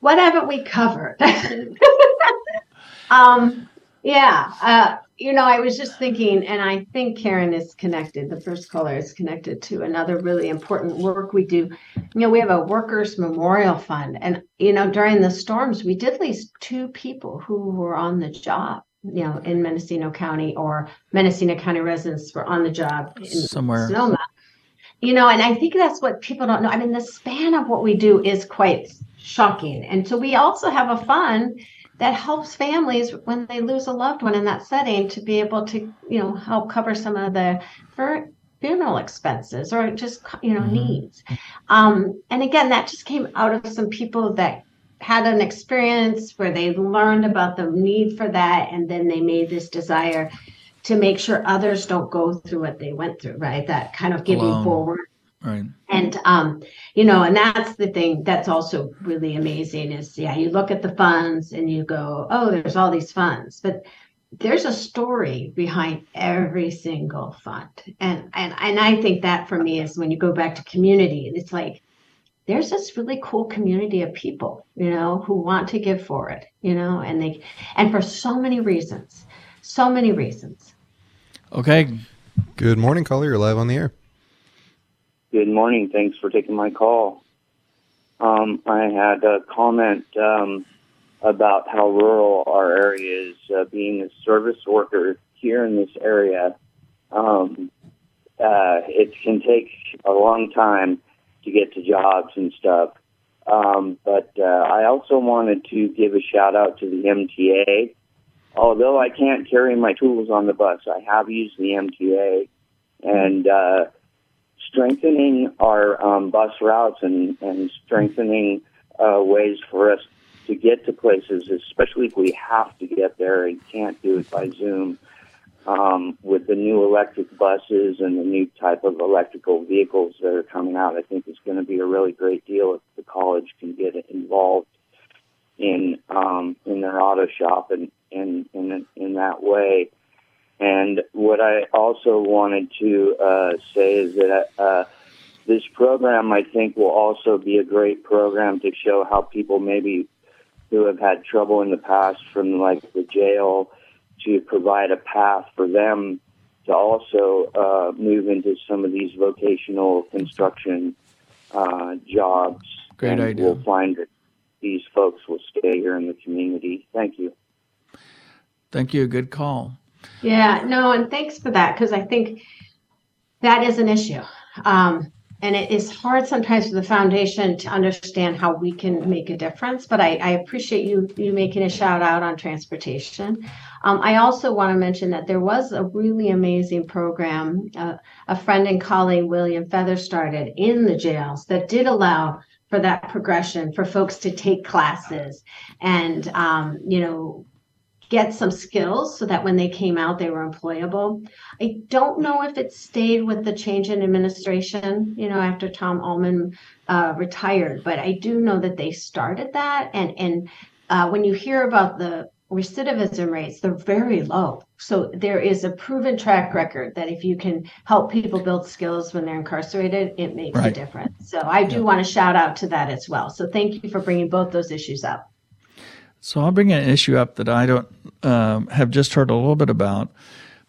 C: what haven't we covered? um, yeah, uh, you know, I was just thinking, and I think Karen is connected. The first caller is connected to another really important work we do. You know, we have a workers' memorial fund, and you know, during the storms, we did lose two people who were on the job. You know, in Mendocino County or Mendocino County residents were on the job in
B: Somewhere.
C: Sonoma. You know, and I think that's what people don't know. I mean, the span of what we do is quite shocking. And so we also have a fund that helps families when they lose a loved one in that setting to be able to, you know, help cover some of the for funeral expenses or just you know
B: Mhm.
C: needs. Um, and again, that just came out of some people that had an experience where they learned about the need for that, and then they made this desire to make sure others don't go through what they went through. Right, that kind of giving
B: Alone.
C: forward
B: Right.
C: and um, you know, and that's the thing that's also really amazing is yeah, you look at the funds and you go, oh, there's all these funds, but there's a story behind every single fund. And and and I think that for me is when you go back to community, it's like there's this really cool community of people, you know, who want to give for it, you know, and they and for so many reasons. So many reasons.
B: Okay.
A: Good morning, caller. You're live on the air.
F: Good morning. Thanks for taking my call. Um, I had a comment um, about how rural our area is. Uh, being a service worker here in this area, um, uh, it can take a long time to get to jobs and stuff. Um, but uh, I also wanted to give a shout out to the MTA. Although I can't carry my tools on the bus, I have used the MTA, and uh, strengthening our um, bus routes and, and strengthening uh, ways for us to get to places, especially if we have to get there and can't do it by Zoom. Um, with the new electric buses and the new type of electrical vehicles that are coming out, I think it's going to be a really great deal if the college can get involved in um, in their auto shop and in in in that way. And what I also wanted to uh, say is that uh, this program, I think, will also be a great program to show how people maybe who have had trouble in the past from like the jail to provide a path for them to also uh, move into some of these vocational construction uh, jobs.
B: Great
F: and
B: idea.
F: We'll find that these folks will stay here in the community. Thank you.
B: Thank you. Good call.
C: Yeah, no, and thanks for that because I think that is an issue. Um, and it is hard sometimes for the foundation to understand how we can make a difference. But I, I appreciate you you making a shout out on transportation. Um, I also want to mention that there was a really amazing program uh, a friend and colleague William Feather started in the jails that did allow for that progression for folks to take classes and um, you know get some skills so that when they came out they were employable. I don't know if it stayed with the change in administration you know after tom allman uh, retired but i do know that they started that. And and uh, when you hear about the recidivism rates they're very low. So there is a proven track record that if you can help people build skills when they're incarcerated it makes a difference. So i do want to shout out to that as well. So thank you for bringing both those issues up
B: So I'll bring an issue up that I don't um, have just heard a little bit about,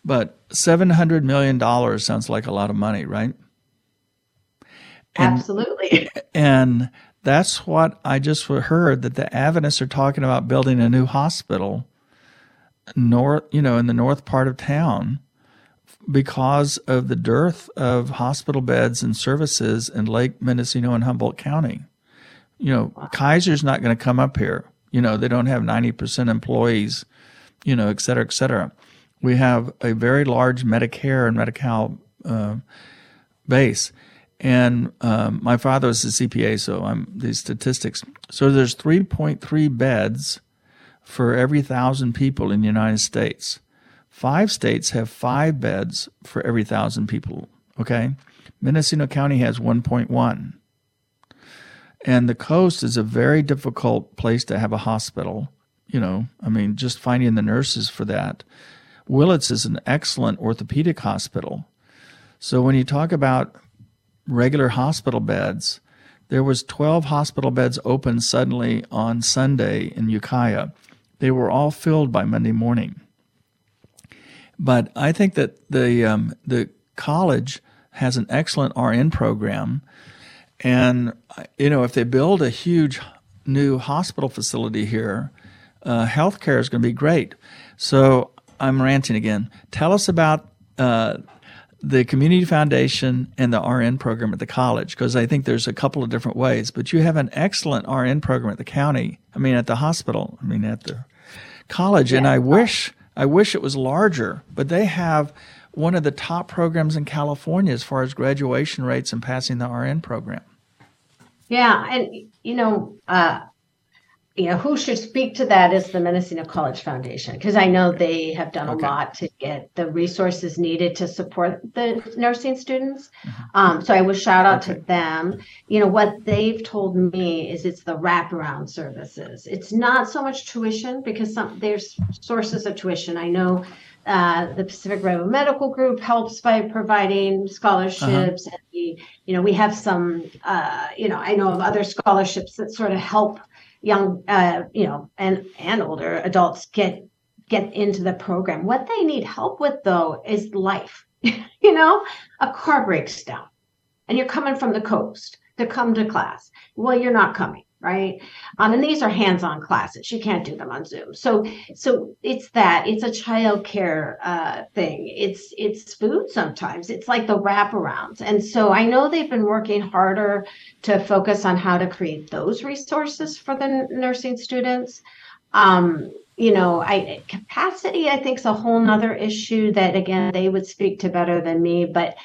B: but seven hundred million dollars sounds like a lot of money, right? And
C: absolutely
B: and that's what I just heard that the Adventists are talking about building a new hospital north, you know, in the north part of town because of the dearth of hospital beds and services in Lake Mendocino and Humboldt County. You know, Kaiser's not going to come up here. You know, they don't have 90% employees, you know, et cetera, et cetera. We have a very large Medicare and Medi-Cal uh, base. And um, my father was a CPA, so I'm these statistics. So there's 3.3 beds for every thousand people in the United States. Five states have five beds for every thousand people. Okay, Mendocino County has 1.1, and the coast is a very difficult place to have a hospital. You know, I mean, just finding the nurses for that. Willits is an excellent orthopedic hospital. So when you talk about regular hospital beds, there was 12 hospital beds open suddenly on Sunday in Ukiah. They were all filled by Monday morning. But I think that the um, the college has an excellent RN program, and you know if they build a huge new hospital facility here, uh, healthcare is going to be great. So I'm ranting again. Tell us about uh, the community foundation and the RN program at the college because I think there's a couple of different ways. But you have an excellent RN program at the county. I mean, at the hospital. I mean, at the college, and I wish I wish it was larger, but they have one of the top programs in California as far as graduation rates and passing the RN program.
C: Yeah, and you know, uh, you know, who should speak to that is the Mendocino College Foundation because I know they have done okay. a lot to get the resources needed to support the nursing students. Mm-hmm. Um, so I will shout out okay. to them. You know, what they've told me is it's the wraparound services. It's not so much tuition because some there's sources of tuition. I know uh, the Pacific River Medical Group helps by providing scholarships, uh-huh. and we, you know, we have some, uh, you know, I know of other scholarships that sort of help young, uh, you know, and and older adults get get into the program. What they need help with though is life. you know, a car breaks down, and you're coming from the coast to come to class. Well, you're not coming right? Um, and these are hands-on classes. You can't do them on zoom. So so it's that. It's a child care uh, thing. It's it's food sometimes. It's like the wraparounds. And so i know they've been working harder to focus on how to create those resources for the nursing students. Um, you know i capacity i think is a whole nother issue that again they would speak to better than me but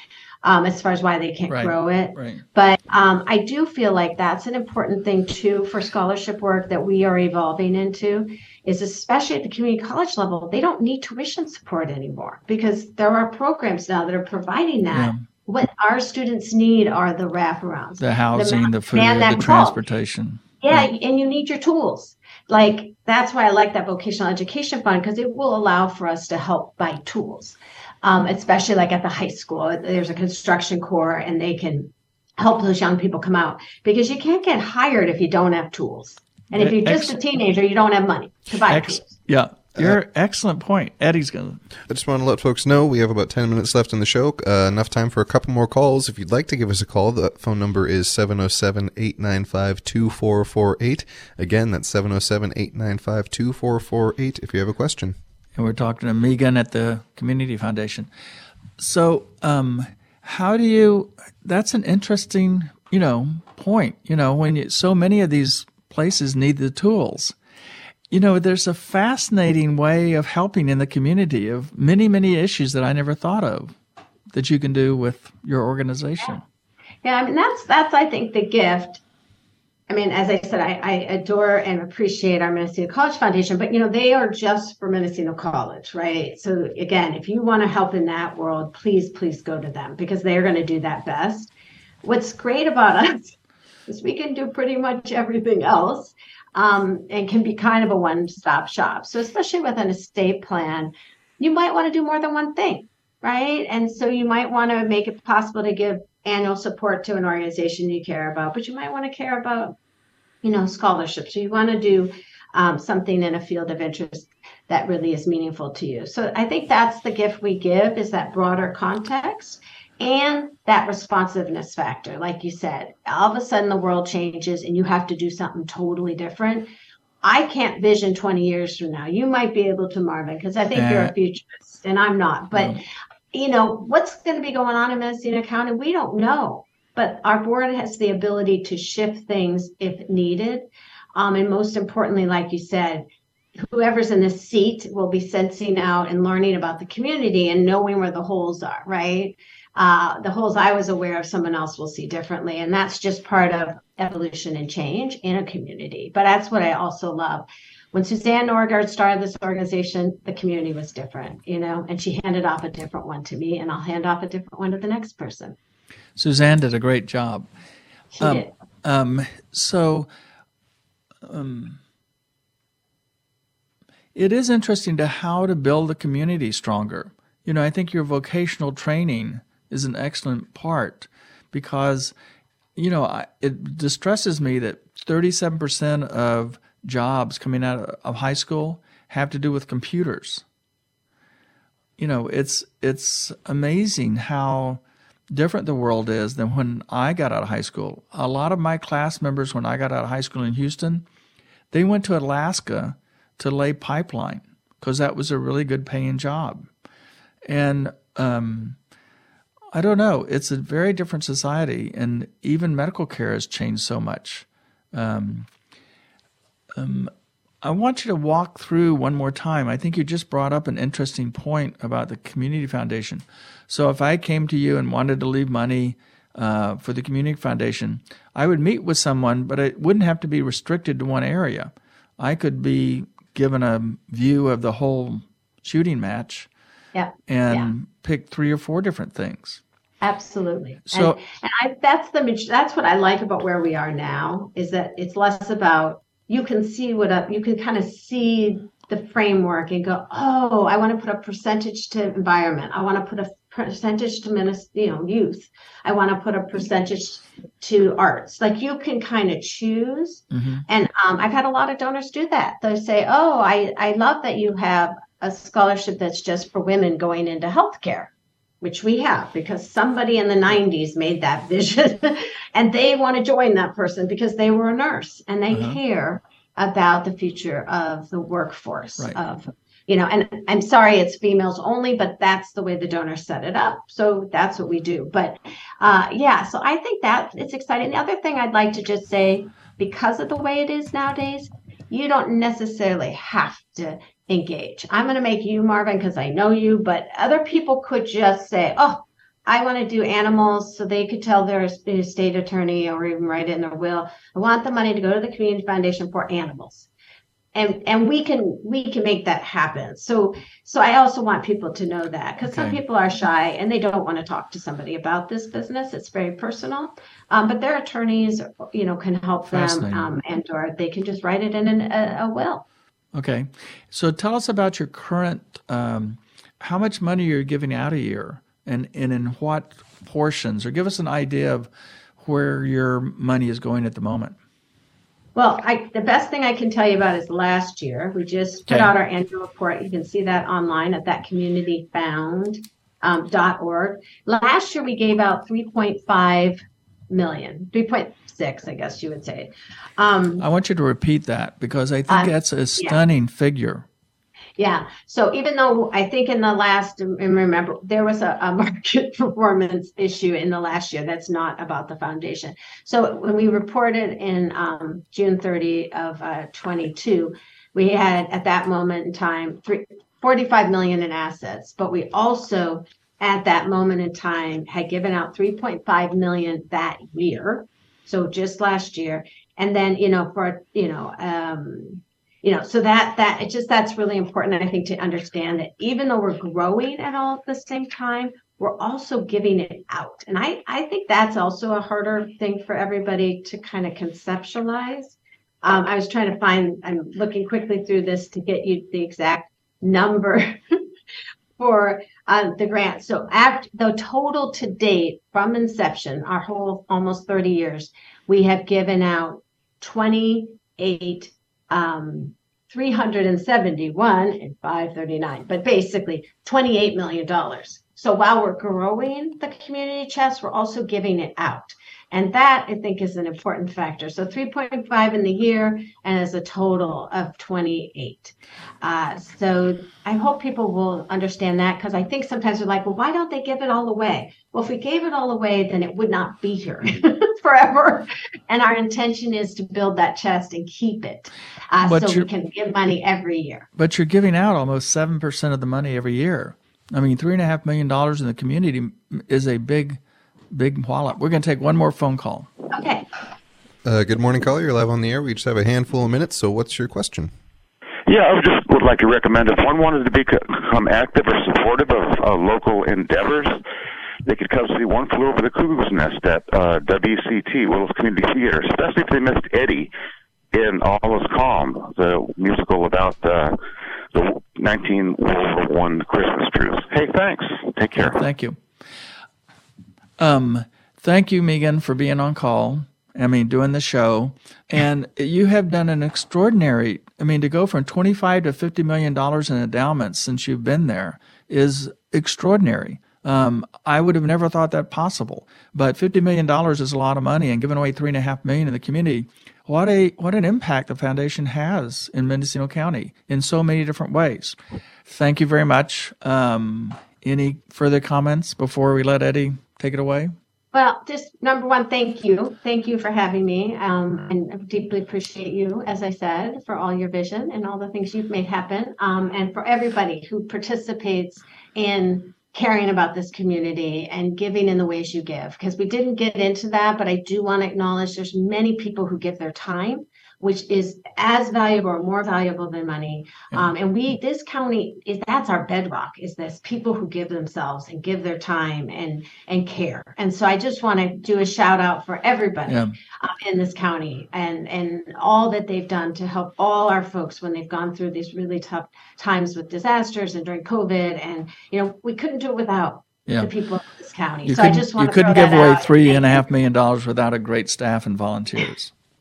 C: um, as far as why they can't right, grow it.
B: Right.
C: But um, I do feel like that's an important thing too for scholarship work that we are evolving into. Is especially at the community college level, they don't need tuition support anymore because there are programs now that are providing that. Yeah. What our students need are the wraparounds,
B: the housing, the, the food, the transportation.
C: Yeah, right. and you need your tools. Like that's why I like that vocational education fund because it will allow for us to help buy tools um, especially like at the high school. There's a construction corps and they can help those young people come out because you can't get hired if you don't have tools. And if you're just a teenager, you don't have money to buy Ex- tools.
B: Yeah. Your uh, excellent point. Eddie's going to.
A: I just want to let folks know we have about 10 minutes left in the show. Uh, enough time for a couple more calls. If you'd like to give us a call, the phone number is 707 895 2448. Again, that's 707 895 2448 if you have a question
B: and we're talking to Megan at the Community Foundation. So, um, how do you? That's an interesting, you know, point. You know, when you, so many of these places need the tools. You know, there's a fascinating way of helping in the community of many, many issues that I never thought of that you can do with your organization.
C: Yeah, I mean that's that's I think the gift I mean, as I said, I, I, adore and appreciate our Mendocino College Foundation, but you know, they are just for Mendocino College, right? So again, if you want to help in that world, please, please go to them because they're going to do that best. What's great about us is we can do pretty much everything else um, and can be kind of a one-stop shop. So especially with an estate plan, you might want to do more than one thing, right? And so you might want to make it possible to give annual support to an organization you care about, but you might want to care about, you know, scholarships. you want to do um, something in a field of interest that really is meaningful to you. So I think that's the gift we give is that broader context and that responsiveness factor. Like you said, all of a sudden the world changes and you have to do something totally different. I can't vision 20 years from now. You might be able to, Marvin, because I think you're a futurist and I'm not. But you know, what's going to be going on in Mendocino County? We don't know. But our board has the ability to shift things if needed. Um, and most importantly, like you said, whoever's in the seat will be sensing out and learning about the community and knowing where the holes are, right? Uh, the holes I was aware of, someone else will see differently. And that's just part of evolution and change in a community. But that's what I also love when Suzanne Norgard started this organization, the community was different, you know, and she handed off a different one to me, and I'll hand off a different one to the next person.
B: Suzanne did a great job.
C: She um, did.
B: Um, so, um, it is interesting to how to build the community stronger. You know, I think your vocational training is an excellent part because you know, I, it distresses me that 37% of jobs coming out of high school have to do with computers. You know, it's it's amazing how different the world is than when I got out of high school. A lot of my class members when I got out of high school in Houston, they went to Alaska to lay pipeline because that was a really good paying job. And um, I don't know. It's a very different society, and even medical care has changed so much. Um, um, I want you to walk through one more time. I think you just brought up an interesting point about the community foundation. So, if I came to you and wanted to leave money uh, for the community foundation, I would meet with someone, but it wouldn't have to be restricted to one area. I could be given a view of the whole shooting match
C: yeah.
B: and
C: yeah.
B: pick three or four different things.
C: Absolutely.
B: So
C: and, and I, that's the that's what I like about where we are now is that it's less about you can see what a, you can kind of see the framework and go, oh, I want to put a percentage to environment. I want to put a percentage to you know youth. I want to put a percentage to arts. Like you can kind of choose. Mm-hmm. And um, I've had a lot of donors do that. They say, oh, I I love that you have a scholarship that's just for women going into healthcare which we have because somebody in the 90s made that vision and they want to join that person because they were a nurse and they uh-huh. care about the future of the workforce right. of you know and i'm sorry it's females only but that's the way the donor set it up so that's what we do but uh, yeah so i think that it's exciting the other thing i'd like to just say because of the way it is nowadays you don't necessarily have to engage. I'm going to make you Marvin because I know you, but other people could just say, oh, I want to do animals so they could tell their state attorney or even write it in their will. I want the money to go to the community foundation for animals. And, and we can we can make that happen. So so I also want people to know that because okay. some people are shy and they don't want to talk to somebody about this business. It's very personal, um, but their attorneys you know can help them um, and or they can just write it in an, a, a will.
B: Okay. So tell us about your current, um, how much money you're giving out a year and, and in what portions, or give us an idea of where your money is going at the moment.
C: Well, I, the best thing I can tell you about is last year. We just put okay. out our annual report. You can see that online at thatcommunityfound.org. Um, last year, we gave out 3.5 million, 3.6, I guess you would say.
B: Um, I want you to repeat that because I think uh, that's a stunning yeah. figure.
C: Yeah. So even though I think in the last, and remember, there was a, a, market performance issue in the last year that's not about the foundation. So when we reported in um, June 30 of uh, 22, we had at that moment in time three, 45 million in assets, but we also at that moment in time had given out 3.5 million that year so just last year. And then you know for you know um you know so that that it just that's really important i think to understand that even though we're growing at all at the same time we're also giving it out. And i i think that's also a harder thing for everybody to kind of conceptualize. Um, i was trying to find i'm looking quickly through this to get you the exact number for uh, the grant. So after the total to date from inception, our whole almost 30 years, we have given out 28, um, 371 and 539, but basically $28 million. So while we're growing the community chest, we're also giving it out. And that I think is an important factor. So 3.5 in the year and as a total of 28. Uh, so I hope people will understand that because I think sometimes they're like, well, why don't they give it all away? Well, if we gave it all away, then it would not be here forever. And our intention is to build that chest and keep it uh, so we can give money every year.
B: But you're giving out almost 7% of the money every year. I mean, $3.5 million in the community is a big big wallop. We're going to take one more phone call.
C: Okay.
A: Uh, good morning, caller. You're live on the air. We just have a handful of minutes. So, what's your question?
G: Yeah, I would just would like to recommend if one wanted to become active or supportive of uh, local endeavors, they could come see One Flew Over the Cuckoo's Nest at uh, WCT, Willits Community Theater, especially if they missed Eddie in All Is Calm, the musical about uh, the 19 World War One Christmas truce. Hey, thanks. Take care.
B: Thank you. Um, thank you, Megan, for being on call. I mean, doing the show. And you have done an extraordinary, I mean, to go from 25 to 50 million dollars in endowments since you've been there is extraordinary. Um, I would have never thought that possible, but $50 million is a lot of money and giving away three and a half million in the community. What a, what an impact the foundation has in Mendocino County in so many different ways. Thank you very much. Um, any further comments before we let Eddie take it away?
C: Well, just number one, thank you. Thank you for having me. Um, and I deeply appreciate you, as I said, for all your vision and all the things you've made happen. Um, and for everybody who participates in caring about this community and giving in the ways you give because we didn't get into that but i do want to acknowledge there's many people who give their time which is as valuable or more valuable than money um, and we this county is that's our bedrock is this people who give themselves and give their time and and care and so i just want to do a shout out for everybody
B: Yeah.
C: uh, in this county and and all that they've done to help all our folks when they've gone through these really tough times with disasters and during covid and you know we couldn't do it without
B: Yeah.
C: the people of this county
B: You
C: so i just want
B: you
C: to
B: couldn't give away
C: out.
B: three and a half million dollars without a great staff and volunteers.